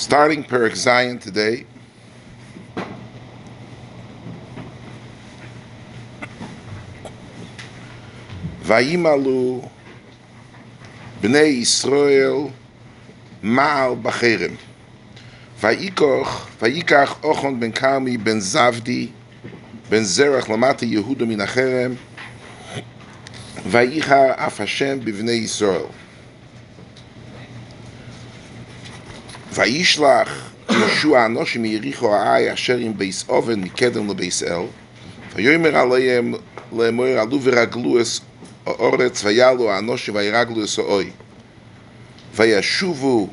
Starting Perik Zion today. Vayimalu Bnei Yisrael Maal Bacherem. Vayikoch, Vayikach Ochon ben Karmi ben Zavdi ben Zerach Lamata Yehuda min Acherem. Vayicha Af Hashem b'Bnei Yisrael. וישלח יהושע אנושים מיריחו העי אשר עם בייס אובן מקדם לבייס אל ויאמר עליהם לאמור עלו ורגלו אס האורץ ויעלו האנושים וירגלו אס האוי וישובו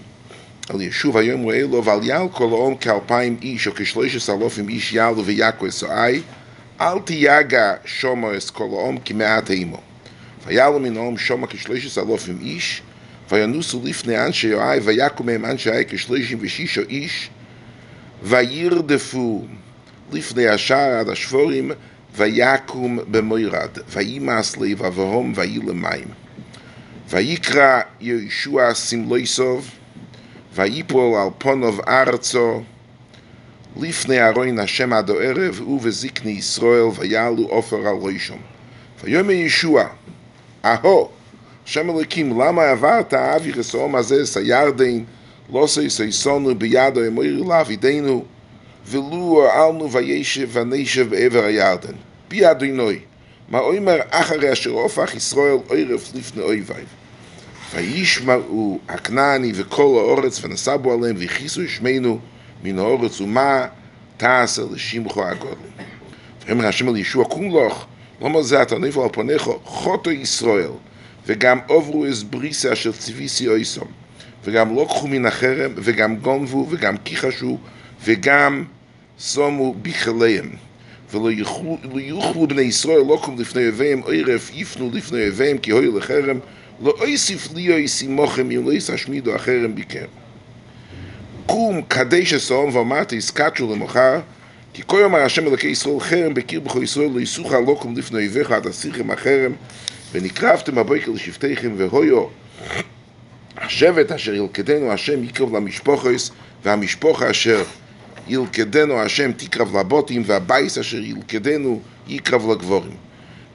על ישוב היום אלו ועל יעל כל העם כאלפיים איש או כשלוש אלופים איש יעלו ויעקו אס האי אל תיגע שומו אס כל העם כמעט אימו ויעלו מן העם שומו כשלוש אלופים איש וינוסו לפני אנשי יואי, ויקו מהם אנשי יואי כשלושים ושישו איש, וירדפו לפני השער עד השבורים, ויקום במוירד, וימאס לב אברהם וילם מים. ויקרא יהושע סמלויסוב, ויפול על פונוב ארצו, לפני ארוין השם עד הערב, ובזקני ישראל, ויעלו עופר על ראשם. ויאמר ישוע, אהו, השם אלוקים, למה עברת אבי חסום הזה סיירדין, לא סייסונו בידו אמויר לעבידנו, ולו ארלנו וישב ונשב בעבר הירדן. בי אדינוי, מה אומר אחרי אשר הופך ישראל עורף לפני אויביו. וישמעו הכנעני וכל האורץ ונשא בו עליהם והכיסו ישמנו מן האורץ ומה תעשה לשמחו הגודל. ואומר השם אל ישוע קום לך, למה זה אתה נפל על פניך חוטו ישראל וגם עוברו אס בריסה אשר ציוויסי אויסום, וגם לא קחו מן החרם, וגם גונבו, וגם כיחשו, וגם שמו בכליהם. ולא יוכלו בני ישראל לא קום לפני אויביהם, ערף יפנו לפני אויביהם, כי הוי לחרם, לא אויסיף לי אויסי מוכם, אם לא יסשמידו החרם בכם. קום קדש אסום ואמרתי, הסקצ'ו למחר, כי כה יאמר השם אלוקי ישראל חרם בקיר בכל ישראל לא יסוך לא קום לפני אויביך עד אסיכם החרם ונקרבתם הבוקר לשבטיכם והויו השבט אשר ילכדנו השם יקרב למשפוחס והמשפוחה אשר ילכדנו השם תקרב לבוטים והבייס אשר ילכדנו יקרב לגבורים.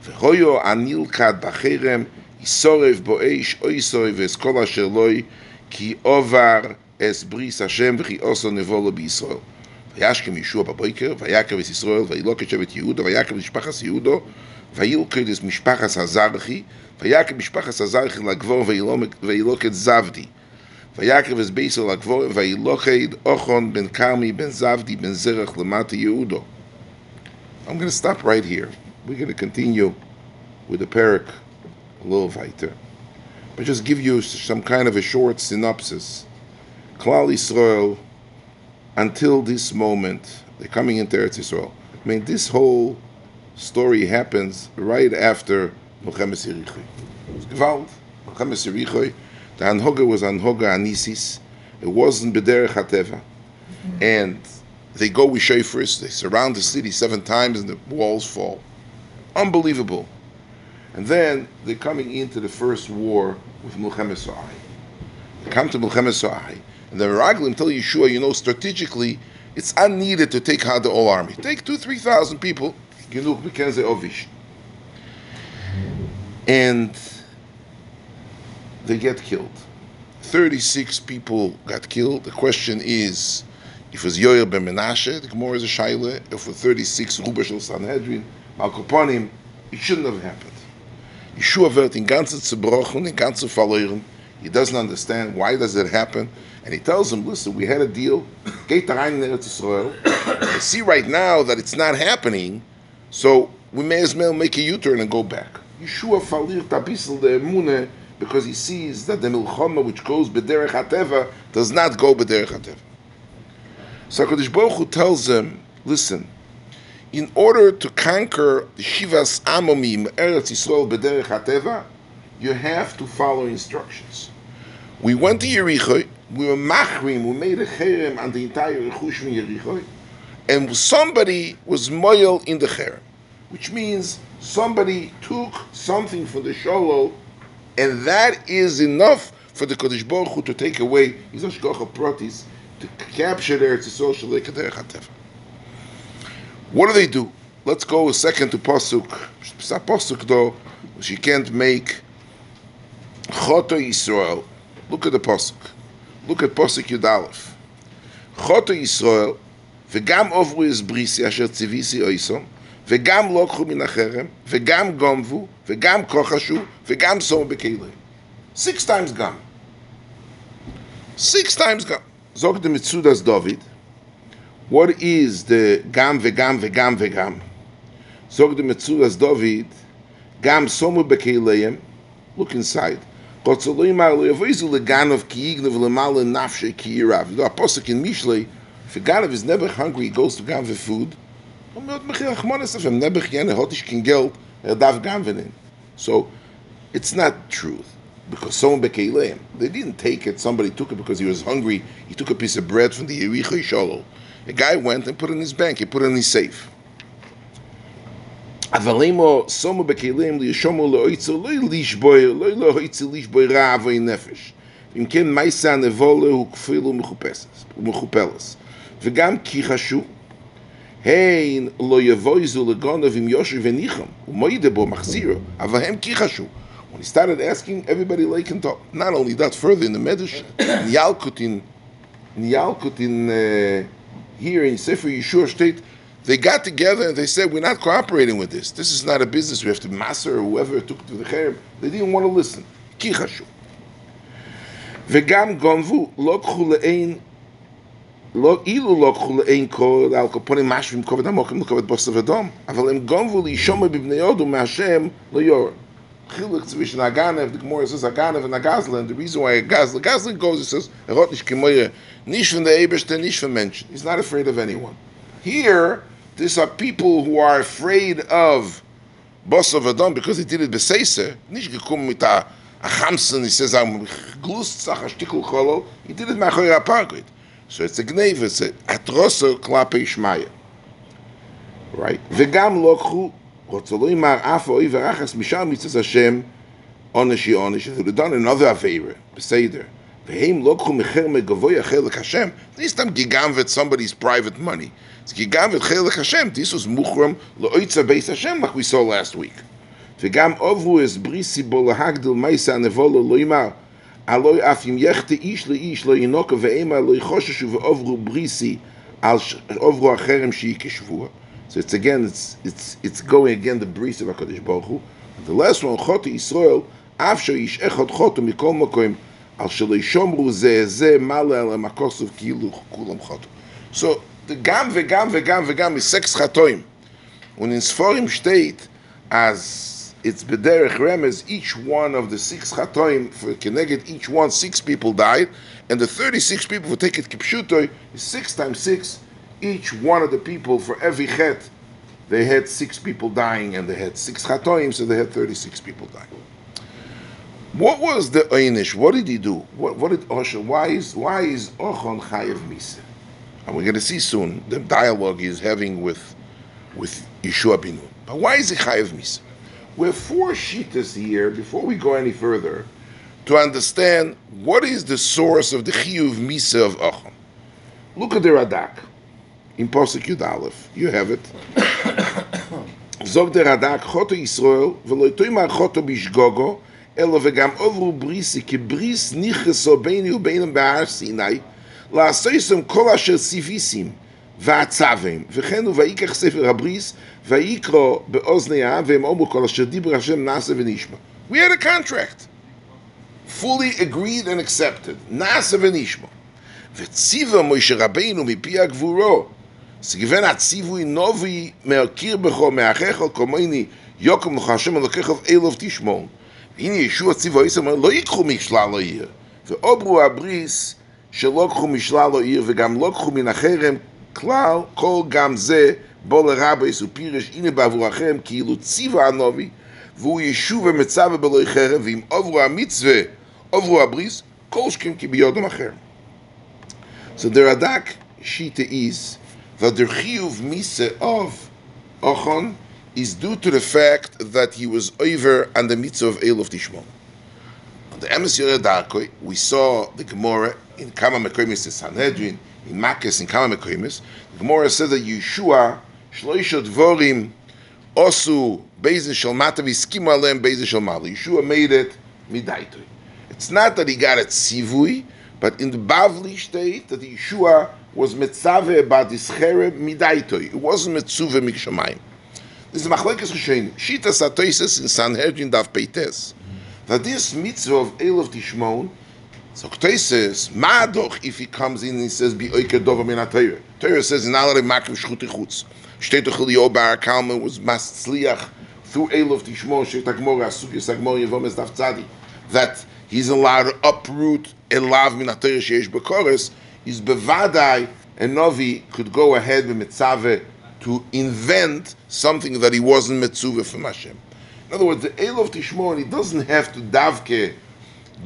והויו הנלכד בחרם יסורב בו אש אוי סוי ואסכול אשר לוי כי עובר אס בריס השם וכי עושו נבוא לו בישראל. וישכם ישוע בבוקר ויקרב את ישראל וילוק את שבט יהודה ויקרב את משפחת יהודו וילכד את משפחת הזרחי ויקרב משפחת הזרחי לגבור וילוק את זבדי ויקרב את ביסר לגבור וילוקד אוכון בן כרמי בן זבדי בן זרח למטה יהודו I'm going to stop right here. We're going to continue with the parak a little weiter. But just give you some kind of a short synopsis. Klal Yisrael until this moment, they're coming into Eretz Yisrael. I mean, this whole story happens right after Milchemes Yerichoi. It's Gewalt, Milchemes Yerichoi. The Anhoga was Anhoga Anisis. It wasn't Bederech HaTeva. And they go with shofars, they surround the city seven times and the walls fall. Unbelievable. And then they're coming into the first war with Milchemes Sa'ai. They come to Milchemes Sa'ai. And the Meraglim tell Yeshua, you know, strategically, it's unneeded to take out the whole army. Take two, three thousand people, Genuch Bekenze Ovish. And they get killed. 36 people got killed. The question is, if it was Yoel ben Menashe, the Gemara is a Shaila, if it was 36 Rubashal Sanhedrin, Malkoponim, it shouldn't have happened. Yeshua wird in ganze zerbrochen, in ganze verloren. He doesn't understand why does it happen. And he tells them, listen, we had a deal. Geht rein in Eretz Yisrael. I see right now that it's not happening, so we may as well make a U-turn and go back. Yeshua verliert a bissel the emune because he sees that the milchama which goes b'derech hateva does not go b'derech hateva. So HaKadosh Baruch Hu tells them, listen, in order to conquer the Shivas Amomim Eretz Yisrael b'derech hateva, you have to follow instructions. We went to Yericho, we were machrim, we made a cherem on the entire Rechush from Yericho, and somebody was moyel in the cherem, which means somebody took something from the Sholol, and that is enough for the Kodesh Baruch Hu to take away his Ashgacha Pratis to capture their Tzisol Shalei What do they do? Let's go a second to Pasuk. It's not Pasuk though, she can't make Choto Yisrael. Look at the Pasuk. Look at Pasuk yudalef. Aleph. Yisrael, v'gam ovru is brisi asher tzivisi oisom, וגם לקחו מן החרם, וגם גונבו, וגם כוחשו, וגם שמו בכלים. Six times גם. Six times גם. זוג דמצודס דוד, what is the גם וגם וגם וגם? זוג דמצודס דוד, גם שמו בכליהם, look inside. רוצה לא יאמר לא יבואיזו לגנוב כי יגנוב למעלה נפשי כי ירב. זה הפוסק in משלי, if a ganav is never hungry, he goes to ganav food, so it's not truth because someone bekeileim they didn't take it somebody took it because he was hungry he took a piece of bread from the Yericho Sholo a guy went and put it in his bank he put it in his safe אבל somo בכלים לישומו לאויצו לא לישבוי לא לאויצו לישבוי רע ואי נפש אם כן מייסה הנבולה הוא כפיל ומחופלס וגם כי חשוב Hein lo yevoizu legonov im yosher venicham umoide bo machziro avahem kichashu. When he started asking, everybody like him talk. Not only that, further in the Medrash, in Yalkut in, in Yalkut in uh, here in Sefer Yeshua State, they got together and they said, "We're not cooperating with this. This is not a business. We have to master whoever took to the cherem." They didn't want to listen. Kichashu. וגם גונבו, לא קחו לעין לא אילו לא קחו לאין כל על קופונים משווים כובד עמוק עם כובד בוסר ודום אבל הם גונבו לישומר בבני הודו מהשם לא יור חילוק צבישן הגנב, the Gemara says הגנב and הגזלן, the reason why הגזלן, הגזלן goes, he says, erot nicht kemoire, nicht von der Eberste, nicht von Menschen. He's not afraid of anyone. Here, these are people who are afraid of Boss of Adon because he did it beseise, nicht gekommen mit a, a Chamsen, he says, am glust sach a stickel cholol, he did it machoi a parkoit. So it's a gneva, it's a atroso klape shmaya. Right? Vegam lokhu, rotzelo mar af oi verachas mishar mitzvahs Hashem, oneshi onesh, it would have done another avera, beseder. Veheim lokhu mecher megavoy achelik Hashem, this time gigam with somebody's private money. It's gigam with chelik Hashem, this was mukhram lo'oitza beis Hashem, like we saw last week. Vegam ovu es brisi bo lahagdil maisa nevolo loimar aloi af im yechte ish le ish lo yinoke ve'ema lo yichoshishu ve'ovru brisi al ovru acherem shi kishvua. So it's again, it's, it's, it's going again the bris of HaKadosh Baruch Hu. The last one, Choti Yisrael, af sho ish echot chotu mikol mokoim al shelo yishomru ze ze male al makosov kilu kulam chotu. So the gam ve'gam ve'gam ve'gam is six chatoim. Und in Sforim steht, as it's bederech remez. Each one of the six chatoim for keneged each one six people died, and the thirty-six people who take it kipshutoy is six times six. Each one of the people for every chet, they had six people dying, and they had six chatoim, so they had thirty-six people dying. What was the einish? What did he do? What, what did Osha? Why is why is Ochon chayev misa? And we're going to see soon the dialogue he's having with with Yeshua Binu. But why is he chayev misa? We have four shitas here before we go any further to understand what is the source of the chiyuv misa of Achon. Look at the Radak in Posuk Yud Aleph. You have it. Zog der Radak choto Yisrael v'lo yitoymar choto bishgogo elo v'gam ovru brisi ki bris nicheso beini u'beinam ba'ar Sinai la'asoysom kol asher sivisim והצווים, וכן הוא ויקח ספר הבריס, ויקרא באוזני העם, והם אומרו כל אשר דיבר השם נעשה ונשמע. We had a contract. fully agreed and accepted. נעשה ונשמע. וציווה מוישה רבינו מפי הגבורו, סגוון הציווי נובי מהכיר בכו מאחיך כמוני יוקם לך השם אלוקיך אלוב תשמעון. והנה ישוע ציווה איסר אומר לא ייקחו משלל העיר. ואוברו הבריס שלא קחו משלל העיר וגם לא קחו מן החרם כלל, כל גם זה בו לרבי סופירש, הנה בעבורכם, כאילו ציווה הנובי, והוא ישוב ומצווה בלוי חרב, ואם עוברו המצווה, עוברו הבריס, כל שכם כי ביודם אחר. So the Radak Shita is that the Chiyuv Misa of Ochon is due to the fact that he was over on the mitzvah of Elov Tishmon. On the Emes Yoredakoi, we saw the Gemara in Kama Mekoimis Sanhedrin, in Makis in Kama Mekoimis. The Gemara says that Yeshua shloisha dvorim osu bezin shel matav iskim alem bezin shel mali. Yeshua made it midaitoi. It's not that he got it sivui, but in the Bavli state that Yeshua was mitzave about this chereb midaitoi. It wasn't mitzuve mikshamayim. This is machlekes rishonim. Shita satoises in Sanhedrin daf peites. That this mitzvah of Elov Tishmon, so Ktoises, ma doch if he comes in and he says, bi oike dova min ha-Torah. Torah says, in alare makim shchuti chutz. Doch Bar Kalman was mastzliach through Elov Tishmon, shekt ha-Gmora, asugis ha-Gmora, daf tzadi. That he's allowed to uproot elav min ha-Torah sheyesh bekores, is bevadai, and Novi could go ahead with mitzaveh to invent something that he wasn't mitzuvah from Hashem. In other words, the Elov Tishmon, he doesn't have to davke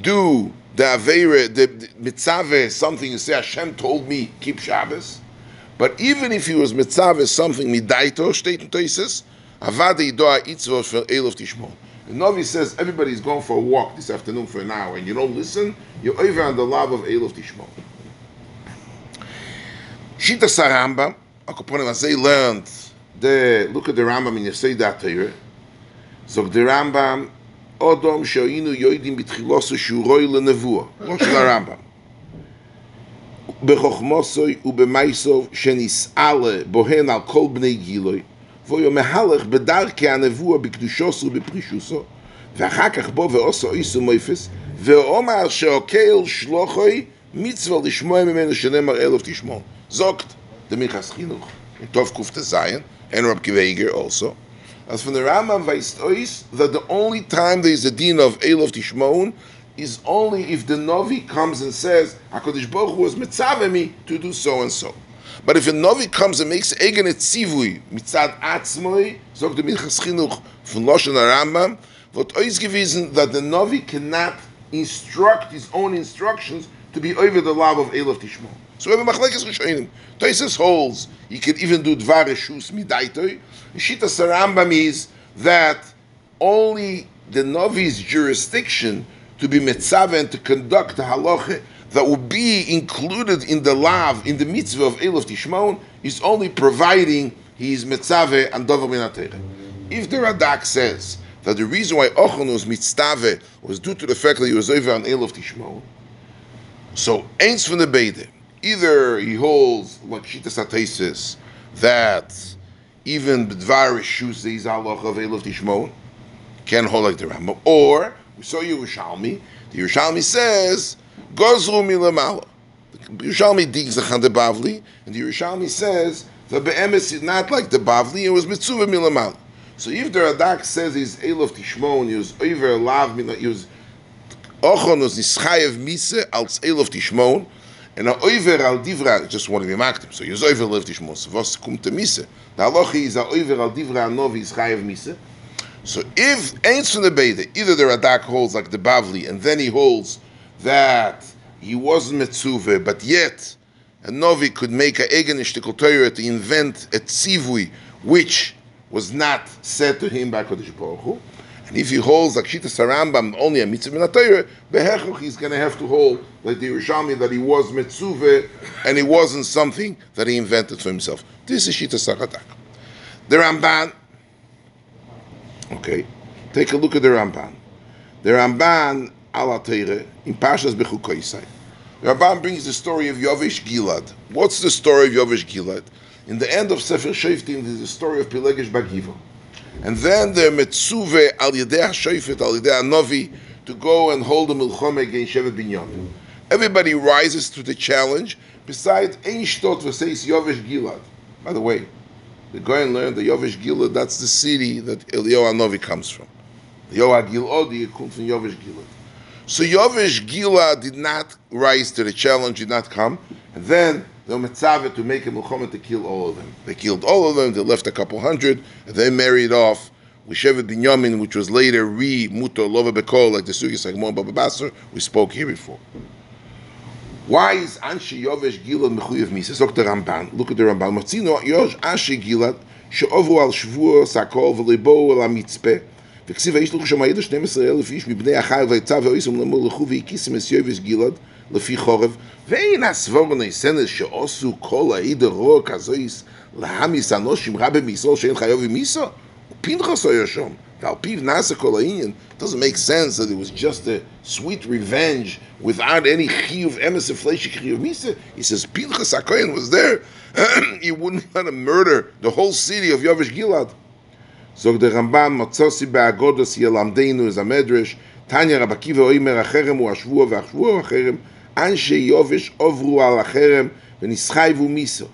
do the Aveira, the, the mitzvah, something you say, Hashem told me, keep Shabbos. But even if he was mitzvah, something midaito, steht in Toises, avade idoa itzvot for Elov Tishmon. The Novi says, everybody's going for a walk this afternoon for an hour, and you don't listen, you're over on the love of Elov Tishmon. Shita Saramba, Akoponim, as they learned, the, look at the Rambam in Yesei Torah, זוג דר רמב"ם, אודום שהיינו יודעים בתחילוסו שהוא רוי לנבואה, לא של הרמב"ם. בחוכמוסוי ובמייסוב שנסעלה בוהן על כל בני גילוי, והוא מהלך בדרכי הנבואה בקדושוסו ובפרישוסו, ואחר כך בו ועושו איסו מויפס, ואומר שאוקל שלוחוי מצווה לשמוע ממנו שנאמר אלף תשמעון. זוגת דמיחס חינוך, טוב קטזיין, and Rab Kiva also. As from the Rambam Vaistois, that the only time there is a din of Elov Tishmon is only if the Novi comes and says, HaKadosh Baruch Hu was mitzaveh me to do so and so. But if a Novi comes and makes Egen et Tzivui, mitzad Atzmoi, sagt der Minchas Chinuch von Loshen Rambam, wird euch gewiesen that the Novi cannot instruct his own instructions to be over the love of Elov Tishmo. So we have machlekes rishonim. Toises holds you can even do dvar shus midaitoi. Shita Sarambam is that only the Novi's jurisdiction to be mitzvah and to conduct the halacha that will be included in the lav, in the mitzvah of Elov Tishmon, is only providing he is mitzvah and dover min If the Radak says that the reason why Ochon was mitzvah was due to the fact that he was over on Elov Tishmon, so eins from the Beide, either he holds like Shita Satesis that even B'dvar Rishus is halach of Elov Tishmon, can hold like the Rambam, or we saw Yerushalmi. The Yerushalmi says Gozru milamala. The Yerushalmi digs the Chande Bavli, and the Yerushalmi says the Be'emes is not like the Bavli; it was Mitzvah milamala. So if the Radak says he's Elov Tishmon, he was over lav, he was Ochon was nischayev mise als Elov Tishmon, and a over al divra just one of the maktim. So you're over live tishmon. So was kumt the mise. The halacha is a over al divra novi is chayev mise. So if eins from the Beda, either the Radak holds like the Bavli, and then he holds that he wasn't Metzuve, but yet a Novi could make a Egen Torah to invent a Tzivui, which was not said to him by Kodesh Baruch Hu. And if he holds like Shita Sarambam only a mitzvah in Torah, behechach he's going to have to hold like the Yerushalmi that he was mitzvah and it wasn't something that he invented for himself. This is Shita Saratak. The Ramban, okay, take a look at the Ramban. The Ramban ala Torah in Pashas Bechukoisai. The Ramban brings the story of Yovish Gilad. What's the story of Yovish Gilad? In the end of Sefer Shoftim, there's the story of Pelegesh Bagiva. And then the Metzuve al Yedei HaShoifet, al Yedei HaNovi, to go and hold the Milchome against Shevet Binyamin. Everybody rises to the challenge, besides Ein Shtot V'seis Yovesh Gilad. By the way, the Goyen learned that Yovesh Gilad, that's the city that Eliyahu HaNovi comes from. The Yoah Gilodi comes from Yovesh Gilad. So Yovish Gilad did not rise to the challenge, did not come, and then the Metzavet to make a Muhammad to kill all of them. They killed all of them, they left a couple hundred, and they married off with Shevet Binyamin, which was later re Muto Lova Bekol, like the Sugis Agmon Baba Basar, we spoke here before. Why is Anshi Yovesh Gilad Mechuyev Mises? Look at the Ramban. Look at the Ramban. Matzino Yosh Anshi Gilad, שאובו על שבוע סקול ולבואו אל המצפה וכסיב האיש לכו שם הידע 12 אלף איש מבני החיל ויצא ואויסם למול לכו והקיסם את יובש גלעד לפי חורב, ואין הסבורני סנס שעושו כל העיד הרוע כזויס להמיס אנושים רבי מישראל שאין חיוב עם מיסו? פנחס היה שם, ועל פיו נעשה כל העניין. doesn't make sense that it was just a sweet revenge without any chiyuv emes inflation chiyuv misa. He says Pinchas HaKoyen was there. he wouldn't want to murder the whole city of Yovish Gilad. Zog der Ramban Matzosi be'agodos yelamdeinu is a medrash. Tanya Rabbi Kiva oimer החרם הוא השבוע והשבוע החרם. אנשי יובש עוברו על החרם ונסחייבו מיסו.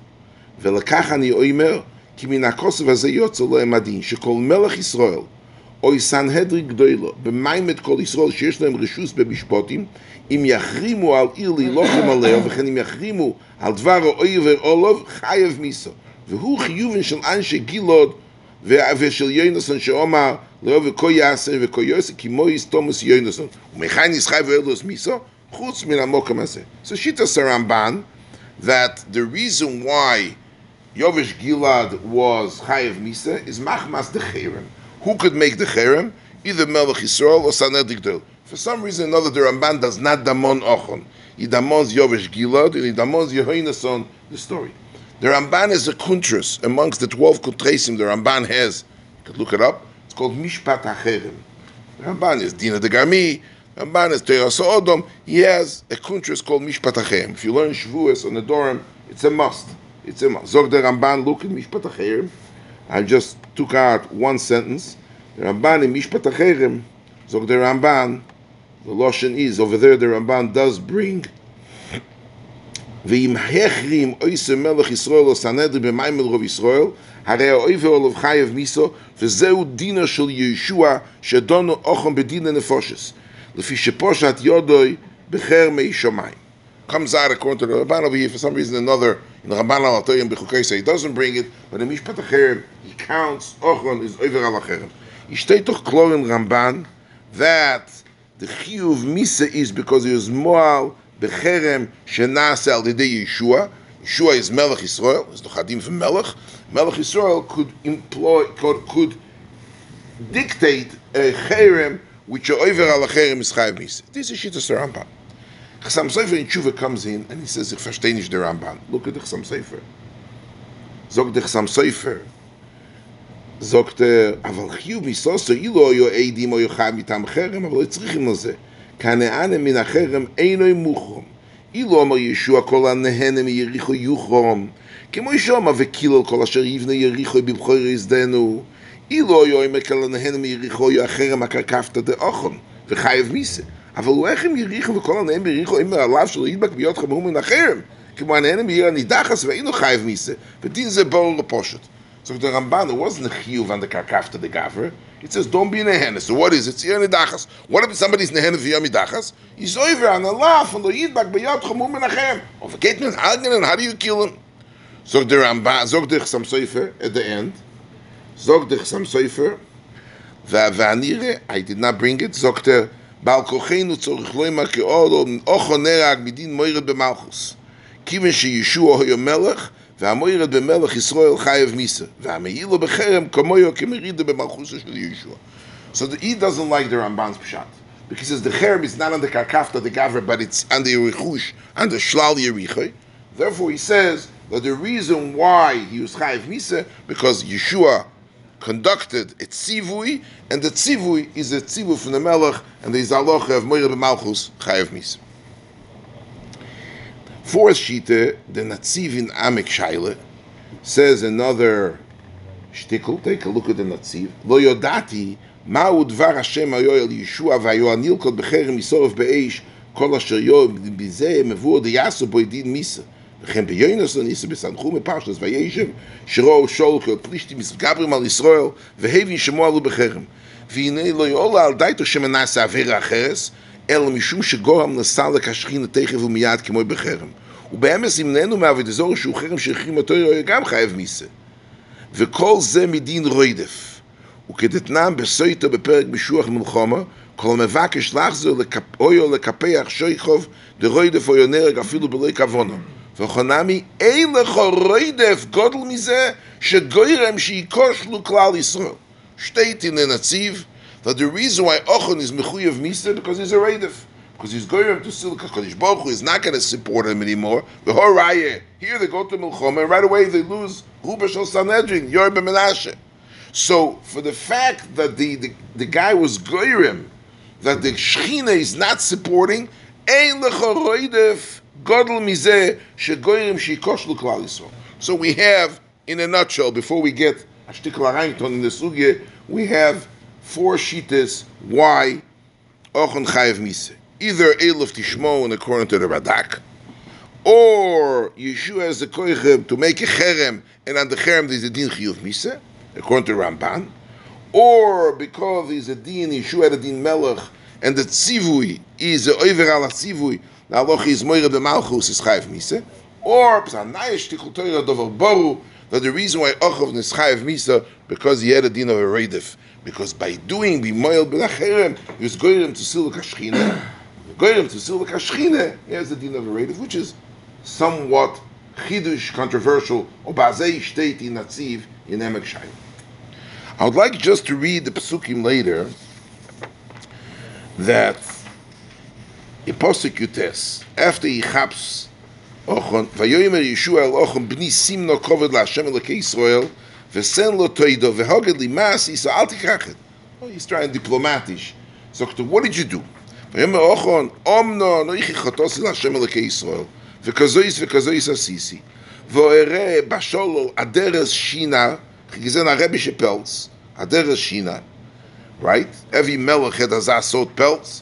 ולכך אני אומר, כי מן הכוסף הזה יוצא לו המדין, שכל מלך ישראל אוי סנהדרי גדולו, במיימת כל ישראל שיש להם רשוס במשפוטים, אם יחרימו על עיר להילוכם עליה, וכן אם יחרימו על דבר האויבר אולוב, חייב מיסו. והוא חיובן של אנשי גילוד ושל יונסון שאומר לאהוב וכה יעשה וכה יעשה כי מויס תומוס יונסון ומכאן נסחי ואלוס מיסו חוץ מן המוקם הזה. So שיטס הרמב"ן that the reason why Yovish Gilad was Chayev Misa is Machmas the Cherem. Who could make the Cherem? Either Melech Yisrael or Saner Digdel. For some reason another, the Ramban does not damon Ochon. He damons Yovish Gilad and he damons Yehoinason, the story. The Ramban is a kuntras amongst the 12 kuntresim the Ramban has. You could look it up. It's called Mishpat HaCherem. The Ramban is Dina de Garmi. The Ramban is Teras Odom. He has a kuntras called Mishpat HaCherem. If you learn Shavuos on the Dorim, it's a must. It's a must. Zog the Ramban, look in Mishpat HaCherem. I just took out one sentence. The Ramban in Mishpat HaCherem, Zog the Ramban, the Loshen is, over there the Ramban does bring ואם החרים אויסר מלך ישראל או סנדר במים אל רוב ישראל, הרי האויבר עליו חייב מיסו, וזהו דינו של ישוע, שדונו אוכם בדין הנפושס, לפי שפושט יודוי בחרמי שמיים. comes out according to the Rabban over here for some reason or another in the Rabban al Atoyim Bechukesa. He doesn't bring it, but in Mishpat Acherim he counts Ochron is over al Acherim. Yishtei toch klorin Ramban that the Chiyuv Misa is because he was Moal Becherem Shenas al Dede Yeshua. Yeshua is Melech Yisrael, is the Chadim for Melech. Melech Yisrael could employ, could, could dictate a Cherem which over al Acherim is Chayiv Misa. This is Shittas Ramban. הרמב"ן. חסם ספר in תשובה comes in and he says, ich verstehe nicht der Ramban. Look at the חסם ספר. sagt der חסם ספר, sagt er, אבל חיוב מסוסו, אילו היו עדים או יוחד מטעם חרם, אבל לא צריכים לזה. כנענה מן החרם אינו מוחרום. אילו אמר ישוע כל הנהנה מיריחו יוחרום. כמו שאומר וקילל כל אשר יבנה יריחו בבחור יזדנו. אילו היו אומר כל הנהנה מיריחו החרם הקרקפתא דאוכון. וחייב מיסה. אבל הוא איך עם יריחו וכל הנהנה מיריחו אומר עליו שלא ידבק ביות חמור מן החרם. כמו הנהנה מעיר הנידחס ואינו חייב מיסה. ודין זה ברור לפושט. So the Ramban, it wasn't a chiyuv on the karkafta the gaver. It says, don't be in a hen. So what is it? It's nidachas. What if somebody's in a hen via midachas? He's over on the laugh and the yidbak b'yad chumum menachem. Or forget me, how do you kill him? Zog the Ramban, zog the Chsam Sofer at the end. Zog the Chsam Sofer. Va'anire, I did not bring it. Zog the Baal Kochenu tzorich loimar ke'olo ocho nerag midin moiret b'malchus. Kivin sheyeshua hoyo melech, והמוירד במלך ישראל חייב מיסה, והמעילו בחרם כמויו כמרידה במלכוסו של ישוע. So the, he doesn't like the Ramban's pshat. Because he says the cherem is not on the karkafta, the gaver, but it's on the yerichush, on the shlal yerichoy. Therefore he says that the reason why he was chayiv misa, because Yeshua conducted a tzivui, and the tzivui is a tzivui from the melech, and the zaloch of moired b'malchus chayiv misa. Fourth shita, the Natziv in Amek Shaila, says another shtickle. Take a look at the Natziv. Lo yodati Hashem hayo el Yeshua v'hayo anil kol b'cherem yisorov be'eish kol asher yo b'zeh mevuo deyasu boi din misa. וכן ביונס ניסה בסנחו מפרשס וישב שרו שול כל פלישתי מסגברים על ישראל והבין שמו עלו בחרם והנה לא יעולה על דייתו שמנסה עבירה אחרס אלא משום שגורם נסע לקשכין תכף ומיד כמו בחרם. ובאמס ימננו אזור שהוא חרם שהחרים אותו גם חייב מיסה. וכל זה מדין רוידף. וכדתנם בסויטו בפרק משוח מלחומה, כל מבקש לחזור אויו לקפח שויכוב דרוידף אויו נרג אפילו בלי כוונו. וחונמי, אין לך רוידף גודל מזה שגוירם שיקושלו כלל ישראל. שתי תיני נציב, that the reason why Ochon is Mechuyev Misa because he's a Raidif. because he's going to Silka Kodesh Baruch Hu is not going to support him anymore. The Horaya, here they go to Milchom, and right away they lose Ruba Shal Sanhedrin, Yorba Menashe. So, for the fact that the, the, the guy was Goyrim, that the Shechina is not supporting, Ein Lechoroidef Godel Mizeh Shegoyrim Shikoshlu Klal Yisrael. So we have, in a nutshell, before we get Ashtikla Reinton in the Sugye, we have four shitas why Ochon Chayev Mise. Either Elif Tishmo, and according to the Radak, or Yeshua has the koichem to make a cherem, and on the cherem there's a din chiyuv misa, according to Ramban, or because there's a din Yeshua had a din melech, and the tzivui is a over ala tzivui, the halacha is moira b'malchus is chayiv misa, or psanayish tikul toira dover boru, that the reason why Ochav is chayiv misa because he had a din of a redif, because by doing b'moil b'lacherem, he was going to silva kashchina, going to silva kashchina, he has a din of a redif, which is somewhat chidush controversial, or bazei state in Natziv in Emek Shayim. I would like just to read the psukim later that in Posik after he chaps Ochon, Vayoymer Yeshua el Ochon b'ni simno koved la'Hashem elokei Yisrael v'sen lo toido v'hoged li mas yisa al tikrachet. Oh, he's trying diplomatisch. So, what did you do? Vayoymer Ochon, omno no ichi chotosi la'Hashem elokei Yisrael וכזויס וכזויס עשיסי. ואראה בשולו הדרס שינה, gesehen a rebische pelz, a deres shina, right? Every melech had a zasot pelz,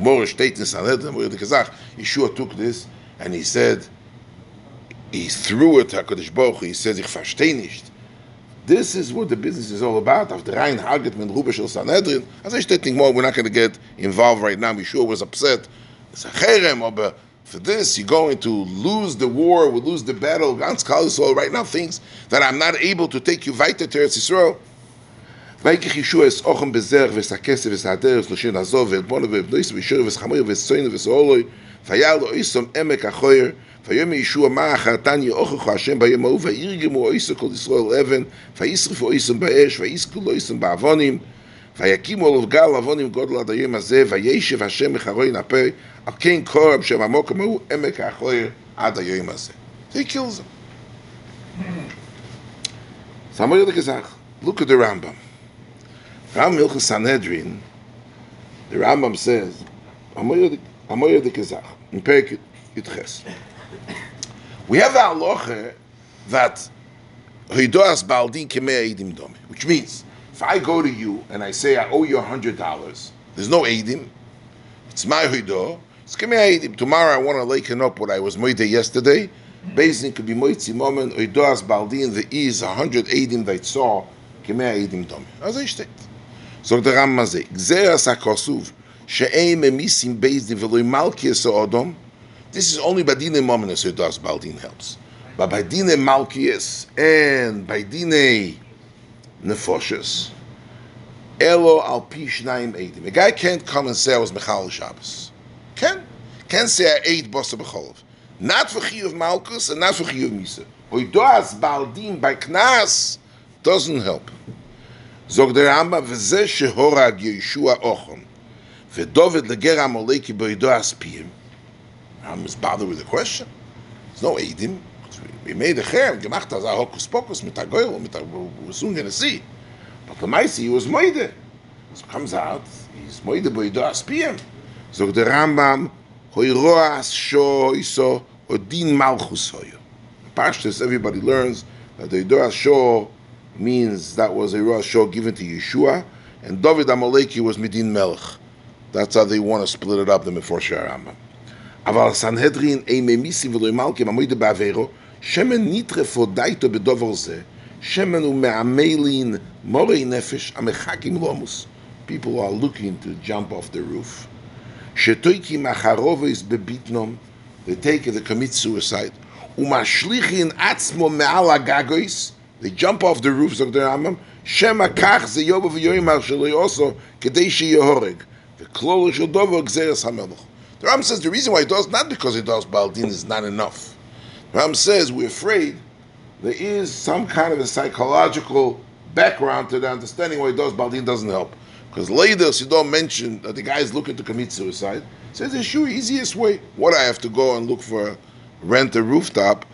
Gemara steht in Sanhedrin, where the Kazakh, Yeshua took this and he said, he threw it HaKadosh Baruch he says, ich verstehe nicht. This is what the business is all about. Auf der Rhein Haget mit Ruba Shel Sanhedrin. As I stated more, we're not going to get involved right now. Yeshua was upset. It's a cherem, oh, or for this, you're going to lose the war, we lose the battle. Gans Kal Yisrael right now thinks that I'm not able to take you weiter to Eretz Yisrael. ויקח ישוע אס אוכם בזרח וס הכסף וס הדרך שלושים עזוב ואלבונו ואבנויס וישור וס חמור וסוינו וס אולוי ויהיה לו איסום עמק החויר ויאמר ישוע מה אחרתן יאוכך השם ביום ההוא וירגמו איסו כל ישראל אבן וישרפו איסום באש ויסקו לו איסום בעוונים ויקימו עליו גל עוונים גודל עד היום הזה וישב השם מחרוי נפה על כן קורב שם המוקם ההוא עמק החויר עד היום הזה. He kills him. Samuel the Kazakh, look at the Rambam. Ram Milchus Sanhedrin, the Rambam says, Amoyer the Kazakh, in Perik Yitches. We have the halacha that Hidoas Baldin Kemei Eidim Domi, which means if I go to you and I say I owe you a hundred dollars, there's no Eidim, it's my Hido, it's Kemei Eidim. Tomorrow I want to laken up what I was moide yesterday. Basically, could be moitzi moment Hidoas Baldin the is a hundred Eidim that saw Kemei Eidim Domi. As I state. Sagt der Rambam הזה, גזר עשה כוסוב, שאין ממיסים בייזדין ולא מלכי עשה אדום, this is only by dine mominus who does Baldin helps. But by dine malkias and by dine nefoshes, elo al pi shnayim eidim. A guy can't come and say I was Mechal Shabbos. Can? Can say I ate bosa b'cholov. Not for chiyuv malkus and not for chiyuv misa. Who does Baldin by knas doesn't help. זוג der Ramba, וזה שהורג ישוע אוכן, ודובד לגר המולקי בידו הספירים, Rambam is bothered with the question. There's no Eidim. We made a cherem, gemacht das a hokus pokus mit a goyel, mit a, we're soon going to see. But the Maisi, he was moide. So comes out, he's moide boido aspiyem. Zog der Rambam, hoi roas sho iso, odin malchus hoyo. Pashtus, everybody learns that the Ido Sho means that was a Rosh Show given to Yeshua, and David Amaleki was Medin Melech. That's how they want to split it up, the Meforshei Rambam. אבל סנהדרין אין ממיסים ולא מלכים עמוד בעבירו, שמן נטרפו דייתו בדובר זה, שמן הוא מעמלין מורי נפש המחכים לומוס. People are looking to jump off the roof. שטויקי מחרוביס בביטנום, they take it, they commit suicide, ומשליכין עצמו מעל הגגויס, they jump off the roofs of the Rambam. Shema kach ze yobav yoimar shaloi also kedei she yehoreg. V'klolo shel dovo gzeres hamelech. The Rambam says the reason why it does, not because it does Baldin is not enough. The Rambam says we're afraid there is some kind of a psychological background to the understanding why it does Baldin doesn't help. Because later Sidon mentioned that the guy is looking to commit suicide. Says the sure easiest way. What I have to go and look for rent a rooftop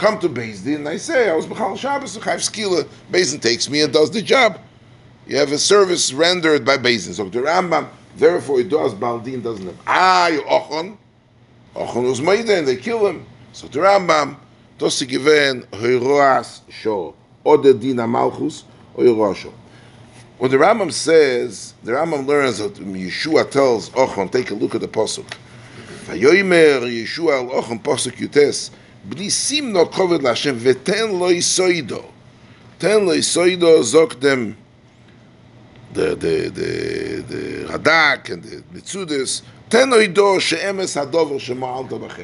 come to Beis Din, I say I was Bechal Shabbos, Chayv Skila, Beis Din takes me and does the job. You have a service rendered by Beis Din. So the Rambam, therefore, it does Baldin doesn't have. Ah, you Ochon, Ochon was Maiden, they kill him. So the Rambam, das sie gewähn, Heuroas Sho, oder Dina Malchus, or Yerosho. When the Rambam says, the Rambam learns that Yeshua tells Ochon, take a look at the Pasuk. Vayoymer Yeshua al Ochon, Pasuk Yutes, בלי סים נו כובד להשם, ותן לו יסוידו. תן לו יסוידו, זוק דם, דה, דה, דה, דה, רדק, דה, מצודס, תן לו ידו שאמס הדובר שמעלת בכם.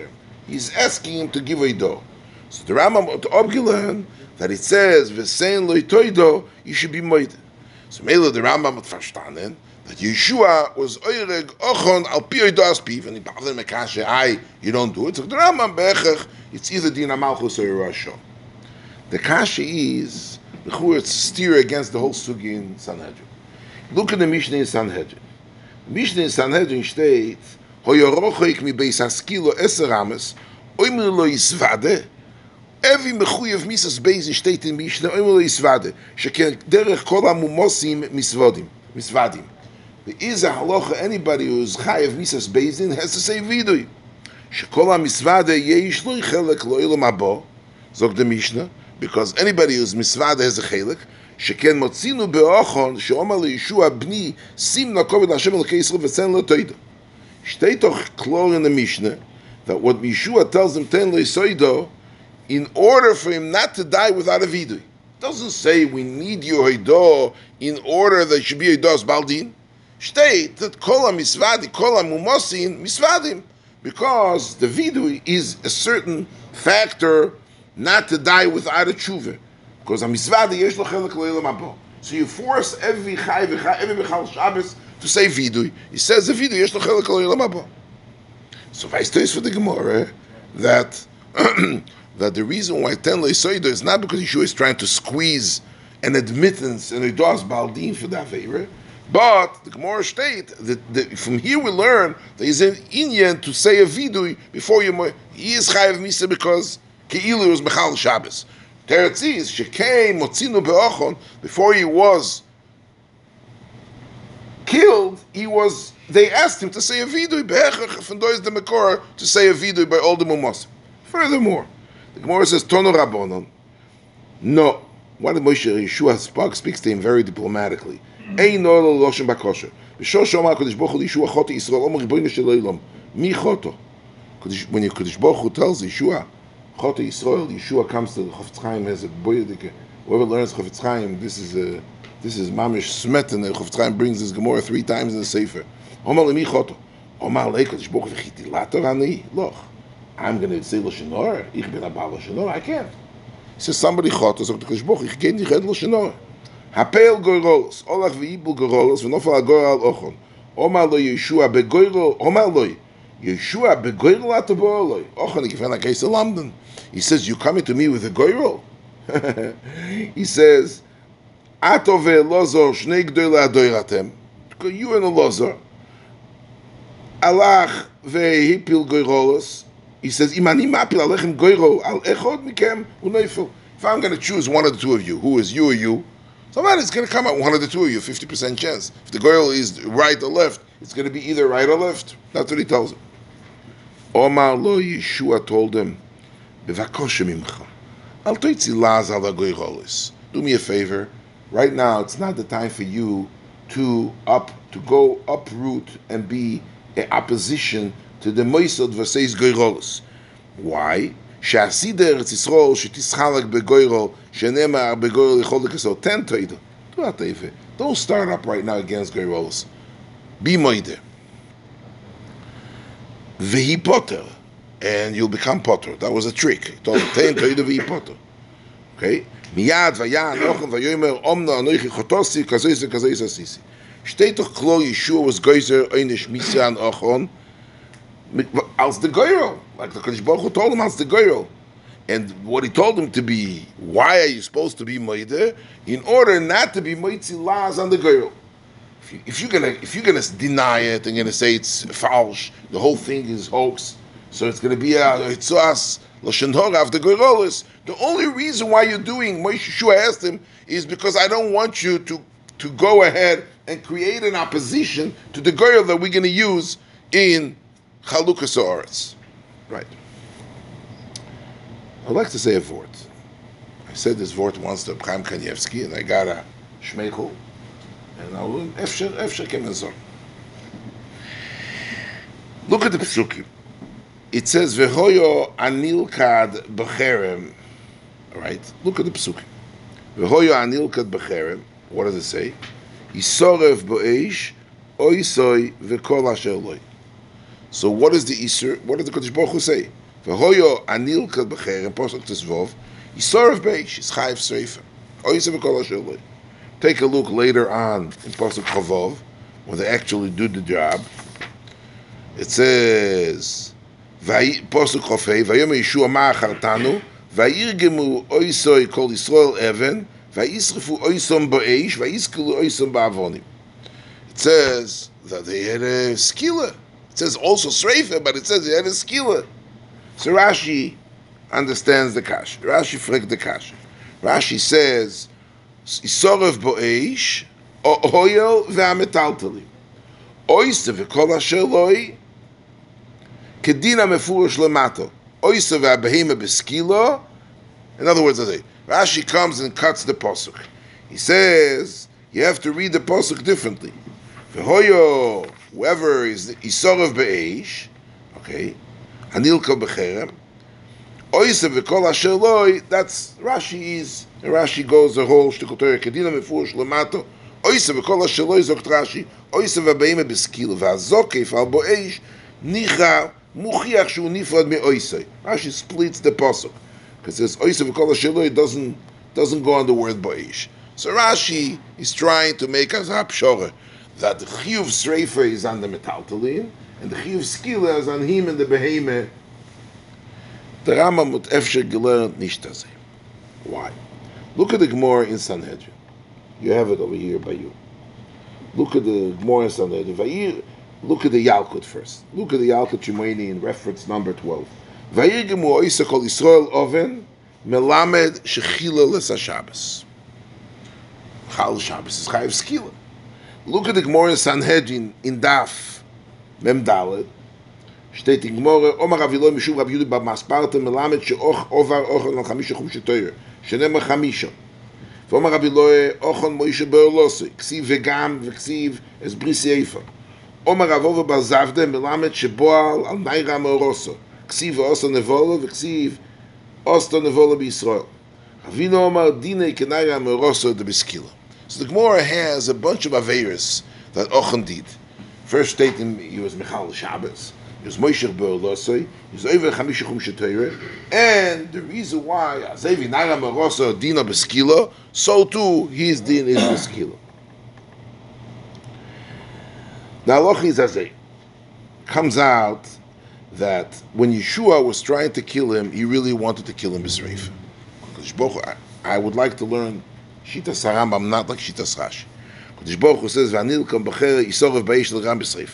He's asking him to give a ידו. So the Rambam, to Obgilen, that it says, ושאין לו יתו ידו, you should be מועד. So מילו, the Rambam, את פשטנן, that Yeshua was oireg ochon al pi oidas piv, and he bavler mekashe, I, you don't do it. So the Rambam bechach, it's either Dina Malchus or Yerusha. The kasha is, the chur it's steer against the whole sugi in Sanhedrin. Look at the Mishnah in Sanhedrin. The Mishnah in Sanhedrin states, hoyorochoik mi beis haskilo eser ames, oimir lo yisvade, Every mechuyev misas beis steht in Mishnah oimel isvade sheken derech kol hamumosim misvodim misvadim. There is a halacha anybody who is chayev misas beis has to say vidui. Shekol hamisvade yeish lo chelek lo ilam abo zog the Mishnah because anybody who's misvade has a chelek sheken motzinu beochon sheomar leyeshua bni sim nakovid Hashem elkei Yisrael v'tzen lo toido. Steht doch klar in the Mishnah that what Yeshua tells him ten lo yisoido in order for him not to die without a vidui. doesn't say we need your hido in order that should be hidos baldin. State that kol misvadi, kol mumosin misvadim, because the vidui is a certain factor not to die without a tshuva. Because a misvadi yesh lo chelek abo. So you force every chay every bechal Shabbos to say vidui. He says the vidui yesh lo chelek abo. So vice for the Gemara that that the reason why ten leisoido is not because Yeshua is trying to squeeze an admittance and a does baldin for that favor, but the Gemara state that, that, from here we learn there is an inyan to say a vidui before you he is chayav misa because keilu was mechal Shabbos. Teretz is shekei motzinu beochon before he was killed, he was. They asked him to say a vidui be'echach from dois the Mekor to say a vidui by all the mumas. Furthermore. The Gemara says, Tono Rabbonon. No. Why did Moshe Yeshua speaks to him very diplomatically? Ein no lo loshen bakosher. B'shor shoma HaKadosh Baruch Hu Yeshua chote Yisrael, omer riboyne shel olam. Mi choto? When Kadosh Baruch Hu tells Yeshua, chote Yisrael, Yeshua comes to the Chofetz Chaim as a boyadike. Whoever learns Chofetz Chaim, this is a, this is mamish smet, and the Chofetz Chaim brings this Gemara three times in the Sefer. Omer le mi choto. Omer le Kadosh Baruch Hu v'chitilator ani? Loch. I'm going to say Loshenor, ich bin Abba Loshenor, I can't. He says, somebody chot, sagt der Kishboch, ich gehe nicht red Loshenor. Hapel He says, you coming to me with a goyro? he says, Ato ve'lozor, shnei gdoyle adoyratem. You and a lozor. Alach ve'hipil goyrolos, he says, If I'm going to choose one of the two of you, who is you or you, Somebody is going to come out one of the two of you, 50% chance. If the girl is right or left, it's going to be either right or left. That's what he tells him. Omar lo Yeshua told him, Do me a favor. Right now, it's not the time for you to up to go uproot and be an opposition to the Moisod versus goyrolis. Why? Shasider Tzisrol Shetischalak BeGoyrol בגוירו, שנאמר בגוירו יכול לכסות, תן תוידו. Do not Don't start up right now against goyrolos. Be moide. Vehi potter, and you'll become potter. That was a trick. He told him, Tein toida vehi potter. Okay? Miyad vayan ochem vayomer omna anoichi chotosi kazoisa kazoisa sisi. Steht doch klar, Yeshua was geyser einish misa an ochon, als the goyro. Like the Kodesh Baruch Hu told him as the goyro. And what he told him to be, why are you supposed to be moide? In order not to be moitzi laws on the goyro. If, you, you're gonna if you're gonna deny it and gonna say it's false, the whole thing is hoax, so it's gonna be a it's us lashon hora the goyrolis. The only reason why you're doing Moshe Shua asked him is because I don't want you to to go ahead and create an opposition to the goyro that we're gonna use in Chalukas. Right. I'd like to say a vort. I said this vort once to Chaim Kanievsky, and I got a shmeichel, and I will efsher efsher kemenzor. Look at the psukim. It says v'hoyo anilkad b'cherem. Right. Look at the psukim. V'hoyo anilkad b'cherem. What does it say? Yisorev bo'esh oisoi v'kol asher loy. So what is the Isur? What does the Kodesh Baruch Hu say? V'hoyo anil kal b'cherem posuk tzvov yisorev beish is chayiv sreifa oyisav oh, v'kol asher loy. Take a look later on in posuk chavov when they actually do the job. It says posuk chofei vayom Yeshua ma'achartanu vayirgemu oisoi kol Yisrael even vayisrefu oisom bo'eish vayiskelu oisom ba'avonim. It says that they had a skila. It says also Sreifa, but it says he had a skila. So Rashi understands the kash. Rashi fragt the kash. Rashi says, Isorev bo'eish, oyel ve'ametaltalim. Oyse v'kol asher loi, kedina mefurish lemato. Oyse ve'abehema beskilo. In other words, Rashi comes and cuts the posuk. He says, you have to read the posuk differently. V'hoyo whoever is Isorav Be'esh, okay, Anilka Becherem, Oisev V'kol Asher Loi, that's Rashi is, Rashi goes the whole Shtikotore, Kedina Mefurish Lamato, Oisev V'kol Asher Loi, Zokt Rashi, Oisev V'beime Beskil, V'azokef Al Bo'esh, Nicha, Muchiach Shu Nifrad Me Oisei. Rashi splits the Pasuk, because says Oisev V'kol Asher Loi doesn't, doesn't go on the word Bo'esh. So Rashi is trying to make us hapshore that the chiyuv sreifa is on the metaltalin, and the chiyuv skila is on him and the beheme. The Rambam mut efsher gelernt. Why? Look at the Gemara in Sanhedrin. You have it over here by you. Look at the Gemara in Sanhedrin. Look at the Yalkut first. Look at the Yalkut Shemoni in reference number 12. Vayirgemu oisa kol Yisrael oven melamed shechila lesa Shabbos. Chal Shabbos is chayiv skila. Look at the Gemara in Sanhedrin in Daf Mem Dalet. steht in Gemara, Omar Aviloi Mishum Rabbi Yudi B'Masparta Melamed She'och Ovar Ochon Al Chamisha Chum Shetoyer Shenem Chamisha ואומר רבי אלוהי אוכן מוישה באורלוסי, כסיב וגם וכסיב אס בריס יפה. אומר רב אובר בר זבדה מלמד שבועל על ניירה מאורוסו, כסיב ואוסו נבולו וכסיב אוסטו נבולו בישראל. אבינו אומר דיני כניירה מאורוסו דבסקילה. So the Gemara has a bunch of Averis that Ochen did. First stating he was Michal Shabbos, he was Moshe Be'olosoi, he was over Chamisha Chum and the reason why Azevi Naira Merosa Dina Beskila, so too his din is Beskila. Now Lochi Zazeh comes out that when Yeshua was trying to kill him, he really wanted to kill him B'Sreif. I, I would like to learn Shita Sarambam, not like Shita Rashi. Kodesh Baruch Hu says, "V'anil kam b'cher yisorev b'eish l'ram b'sreif."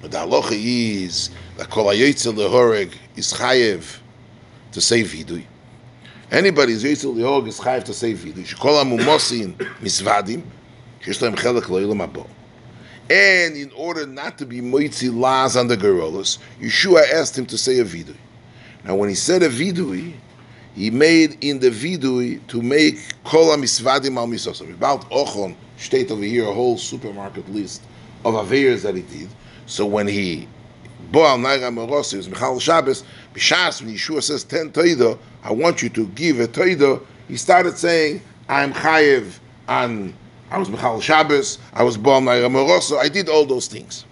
But the halacha is that kol hayotzel lehoreg is chayev to say vidui. Anybody is yotzel lehoreg is chayev to say vidui. She Shekol hamumosin misvadim shesh lehem chelek lo'ilam habo. And in order not to be moitzi las on the gorillas, Yeshua asked him to say a vidui. Now, when he said a vidui, he made in the vidui to make kol misvadim al misosim. About ochon, state over here a whole supermarket list of aveirs that he did. So when he boal naira merosi was Michal Shabbos, b'shas when Yeshua says ten toida, I want you to give a toida. He started saying, I'm chayev on. I was Michal Shabbos. I was boal naira merosi. I did all those things.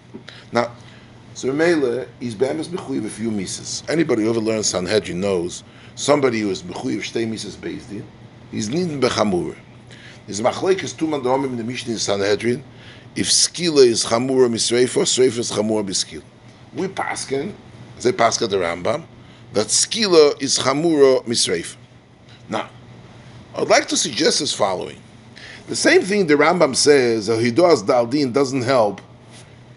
Now, So Mele is be'emes mechuyev a few mises. Anybody who ever learns Sanhedrin knows somebody who is mechuyev shtei mises based in, he's nidin bechamur. There's machlekes two man domim in the Mishnah in Sanhedrin. If skila is chamura misreifa, sreifa is chamura biskila. We pasken, they paska the Rambam, that skila is chamura misreifa. Now, I would like to suggest as following. The same thing the Rambam says, that Hidoas Daldin doesn't help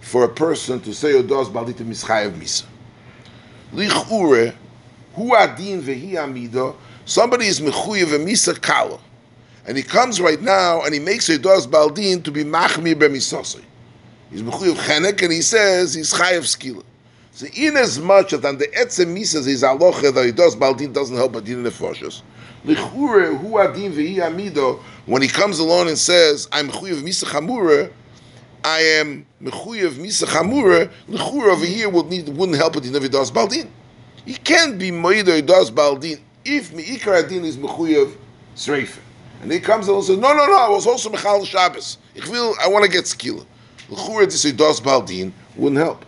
for a person to say Hidoas Daldin to Mischayev Misa. Lichure, Hu Adin Vehi Amido, somebody is Mechuyev Misa Kala. And he comes right now and he makes Hidoas Baldin to be Machmir Bemisosai. He's Mechuyev Chenek and he says he's Chayev Skila. So in as much as on the Etzem Misas is Aloche that Hidoas Baldin doesn't help Adin Nefoshes, Lichure hu adin vehi amido. When he comes along and says, "I'm mechuyev misa chamura," I am mechuyev misa chamura. Lichure over here would need wouldn't help it. He never does baldin. He can't be moider does baldin if meikar adin is mechuyev sreifa. And he comes and says, "No, no, no. I was also mechal Shabbos. Ich will. I want to get skila." Lichure to say does baldin wouldn't help.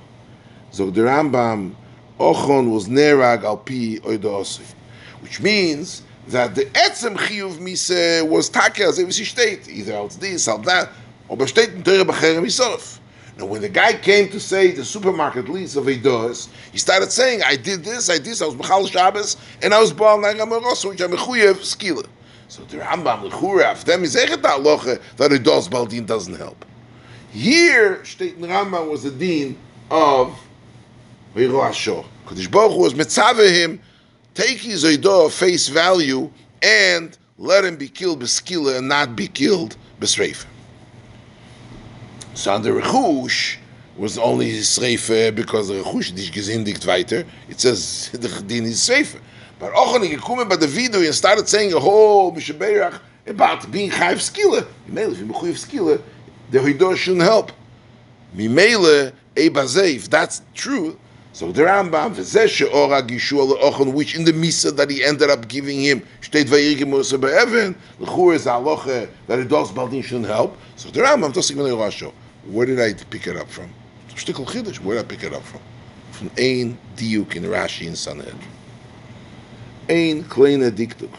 So the Rambam Ochon was nerag al pi oidosei, which means that the etzem chiyuv mise was take as if state either else this or that or besteht in teure b'cherem isof. Now when the guy came to say the supermarket lease of Eidos, he started saying, I did this, I did this, I was B'chal Shabbos, and I was Baal Nagam Erosa, which I'm Mechuyev Skila. So the Rambam, Lechura, them is Echet Aloche, that Eidos Baldin doesn't help. Here, State in Rambam was the dean of Veiru Ashor. Kodesh Baruch Hu was Metzaveh him take his Eidah face value and let him be killed beskila and not be killed besreifa. So under Rechush was only Sreife because Rechush is gesindigt weiter. It says the din is Sreife. But Ochon the video and started saying oh, a whole Mishaberach about being Chayv Skila. Mimele, if you're Skila, the Eidah shouldn't help. Mimele, Ebazeh, if that's true, so the Rambam, v'zeh ora gishua le'ochon, which in the misa that he ended up giving him, shteit vayirgim musa be'even, l'chur is aloche, that it does baldin shouldn't help. So the Rambam, tosik v'nei rasho. Where did I pick it up from? Shtikl chidush, where did I pick it up from? From Ein Diuk in Rashi in Sanhedrin. Ein Kleine Diktuk.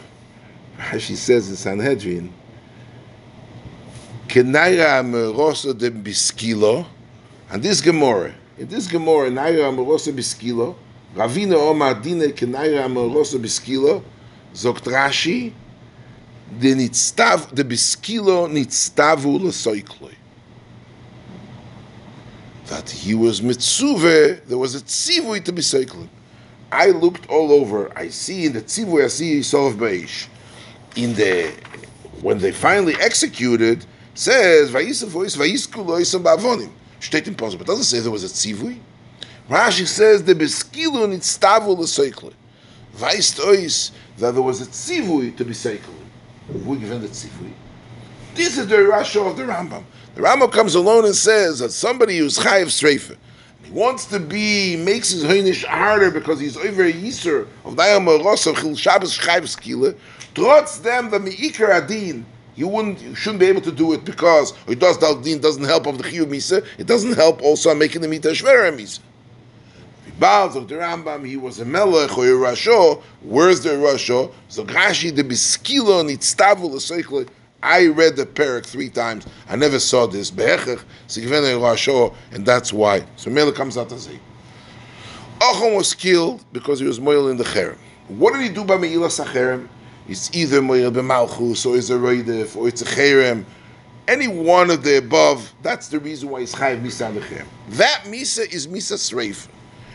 Rashi says in Sanhedrin, Kenaira merosa de biskilo, and this Gemara, in this Gemara, Naira Amorosa Biskilo, Ravina Omar Dine Kenaira Amorosa Biskilo, Zogt Rashi, the nitztav, the Biskilo nitztavu lesoikloi. That he was mitzuve, there was a tzivui to be soikloi. I looked all over. I see in the tzivui, I see Yisov Beish. In the, when they finally executed, says, Vayisov voice, Vayisku loisam bavonim. In Posel, but doesn't say there was a tzivui. Rashi says the beskilu nitztavu l'seikle. Weißt ois that there was a tzivui to be seikle. Who given the tzivui? This is the Rasha of the Rambam. The Rambam comes alone and says that somebody who's chayiv streifa, he wants to be, makes his heinish harder because he's over a yiser of Dayam Ross of Chil Shabbos chayiv skila, them the meikar adin, you wouldn't, you shouldn't be able to do it because it does Daldin doesn't help of the Chiyuv Misa. It doesn't help also on making the Mita Shvera Misa. Bals of the Rambam, he was a Melech or a Rasho. Where's the Rasho? So Rashi the Biskilo Nitztavu L'Seichel. I read the parak three times. I never saw this. And that's why. So Melech comes out to say. Ochon was killed because he was moil in the cherem. What did he do by Me'ilah Sacherem? It's either Moyer b'Malchus, or it's a Roidef, or it's a Cherem. Any one of the above, that's the reason why it's Chayiv Misa on the Cherem. That Misa is Misa Sreif.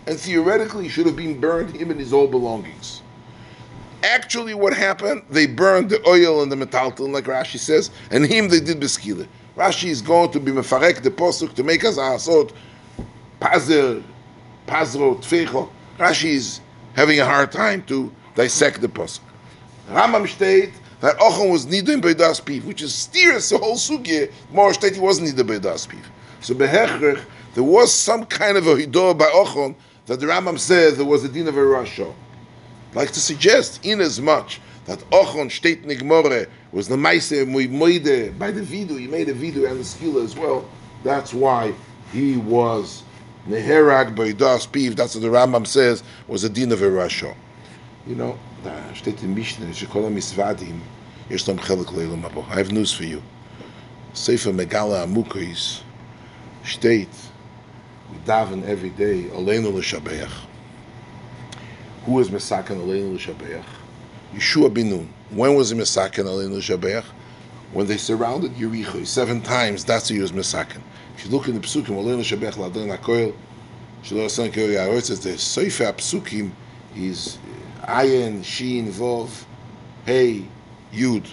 And theoretically, he should have been burned, him and his old belongings. Actually, what happened, they burned the oil and the metalton, like Rashi says, and him they did Beskila. Rashi is going to be Mefarek the Posuk to make us Asot, Pazer, Pazro, Tfecho. Rashi is having a hard time to dissect the Posuk. Rambam state that Ochon was in Beidas Piv, which is steers the whole sugya. More state he wasn't nido Beidas Piv. So behechrech, there was some kind of a hido by Ochon that the Rambam says there was a din of a rasha like to suggest, in as much that Ochon shteit Nigmore was the Maise Moide by the Vidu, he made a Vidu and the Skila as well. That's why he was Neherag Beidas Piv, that's what the Rambam says, was a din of a Rasha. You know, shteit steht Mishnah, Shekolam Isvadim, Yeshlam Chelik Leilam I have news for you. Sefer Megala Amukis state, we daven every day, Aleinu L'Shabeach. Who is Mesaken Aleinu L'Shabeach? Yeshua bin Nun. When was he Mesaken Aleinu L'Shabeach? When they surrounded Yericho seven times, that's who he was Mesaken. If you look in the Psukim, Aleinu L'Shabeach L'Adon HaKoil, Shelo Asan Yaharet says the Sefer Psukim is Ayin, Shin, Vov, Hey, Yud.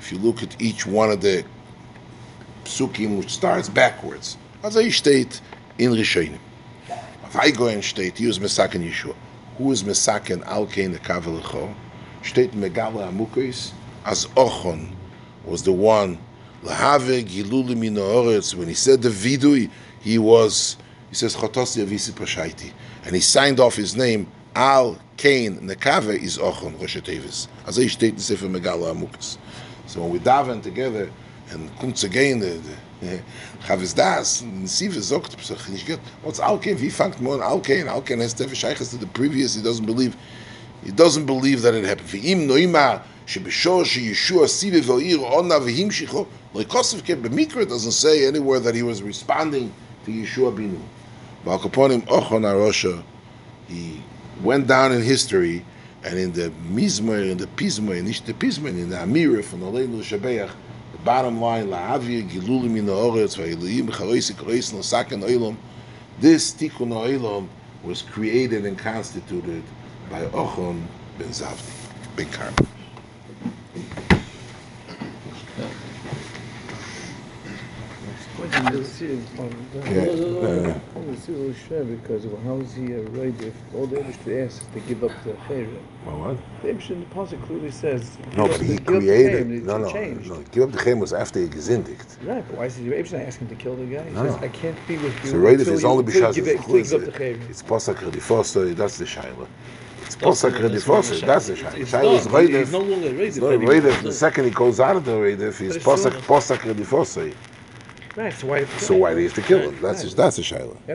If you look at each one of the psukim which starts backwards, also he steht in Rishonim. Vaygoyen steht, he was Mesaken Yeshua. Who is Mesaken Alkein the Kavalecho? Steht Megala Amukis, as Ochon was the one, Lahave when he said the Vidui, he was, he says, Chotosi Avisi Pashaiti. And he signed off his name, Al Kain Nekave is Ochon, Rosh. As he steht in Sefer Megala Amukis. So when we daven together, and kommt again the, the Chavis Das, and Siva sagt, nicht gut, what's Alkein? Wie fangt man Alkein? Alkein has Tefe Sheiches to the previous, he doesn't believe, he doesn't believe that it happened. V'im noima, שבשור שישוע סיבי ועיר עונה והמשיכו, לא יקוסף כן, במקרה doesn't say anywhere that he was responding to Yeshua Binu. But Kaponim Ochon Arosha, he went down in history, and in the Mizmer, in the Pismer, in the Pismer, in the Amira from the Leinu Shabeach, the bottom line, La'avir Gilulim in the Oretz, Va'iluim Charoisi Krois Nosaken Oilom, this Tikkun Oilom was created and constituted by Ochon ben Zavdi, ben Karma. Yeah. Because well, how is he right if all the Abishter asks is to give up the? Well, what? The in the Pasuk clearly says No, but he the created. No, it's no, no. Give up the chem was after he gesindigt. Right, but why is the Abishter not asking to kill the guy? He No, says, no. I can't be with you So right until it's you- only because give it's it- give up the chayrim. it's posak redifosa. That's the shaila. It's not redifosa. the That's the shaila. shaila. It's is. He's reidef. no longer It's not anymore. reidef. The second he goes out of the it's posak not. posak redifosa. Right, so why? So why do you have to kill him? That's his, that's the shaila. That's